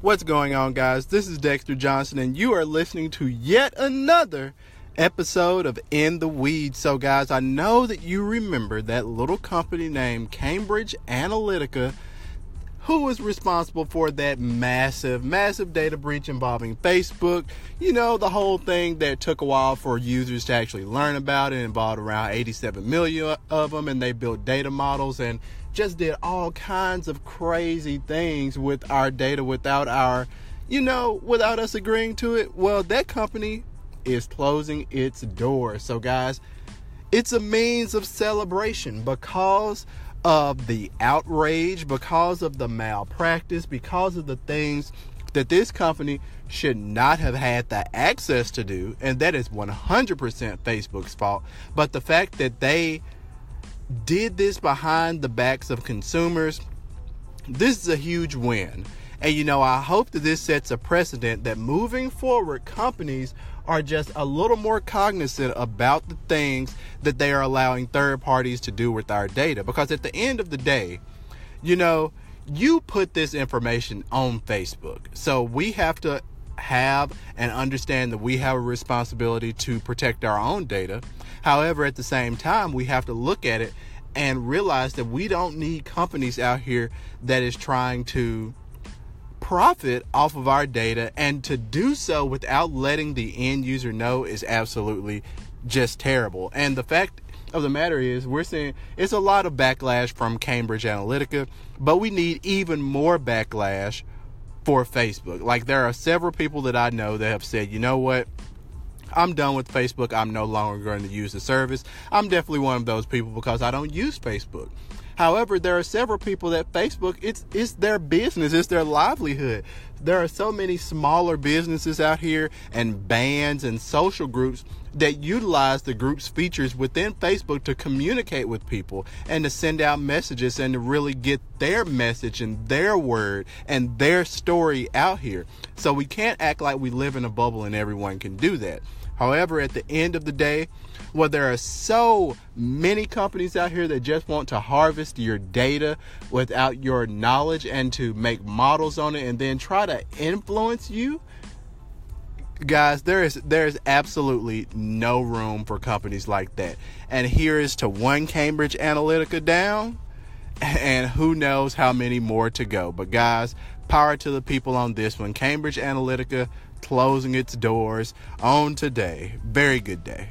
What's going on, guys? This is Dexter Johnson, and you are listening to yet another episode of In the Weeds. So, guys, I know that you remember that little company named Cambridge Analytica who was responsible for that massive, massive data breach involving Facebook. You know, the whole thing that took a while for users to actually learn about it involved around 87 million of them, and they built data models and just did all kinds of crazy things with our data without our, you know, without us agreeing to it. Well, that company is closing its doors. So, guys, it's a means of celebration because of the outrage, because of the malpractice, because of the things that this company should not have had the access to do, and that is 100% Facebook's fault. But the fact that they did this behind the backs of consumers, this is a huge win. And you know, I hope that this sets a precedent that moving forward, companies are just a little more cognizant about the things that they are allowing third parties to do with our data. Because at the end of the day, you know, you put this information on Facebook. So we have to have and understand that we have a responsibility to protect our own data. However, at the same time, we have to look at it and realize that we don't need companies out here that is trying to profit off of our data and to do so without letting the end user know is absolutely just terrible. And the fact of the matter is we're seeing it's a lot of backlash from Cambridge Analytica, but we need even more backlash for Facebook. Like there are several people that I know that have said, "You know what? I'm done with Facebook. I'm no longer going to use the service. I'm definitely one of those people because I don't use Facebook. However, there are several people that Facebook it's it's their business, it's their livelihood. There are so many smaller businesses out here and bands and social groups that utilize the group's features within Facebook to communicate with people and to send out messages and to really get their message and their word and their story out here. So we can't act like we live in a bubble and everyone can do that. However, at the end of the day, well, there are so many companies out here that just want to harvest your data without your knowledge and to make models on it and then try to influence you. Guys, there is there is absolutely no room for companies like that. And here is to one Cambridge Analytica down, and who knows how many more to go. But guys, power to the people on this one. Cambridge Analytica closing its doors on today. Very good day.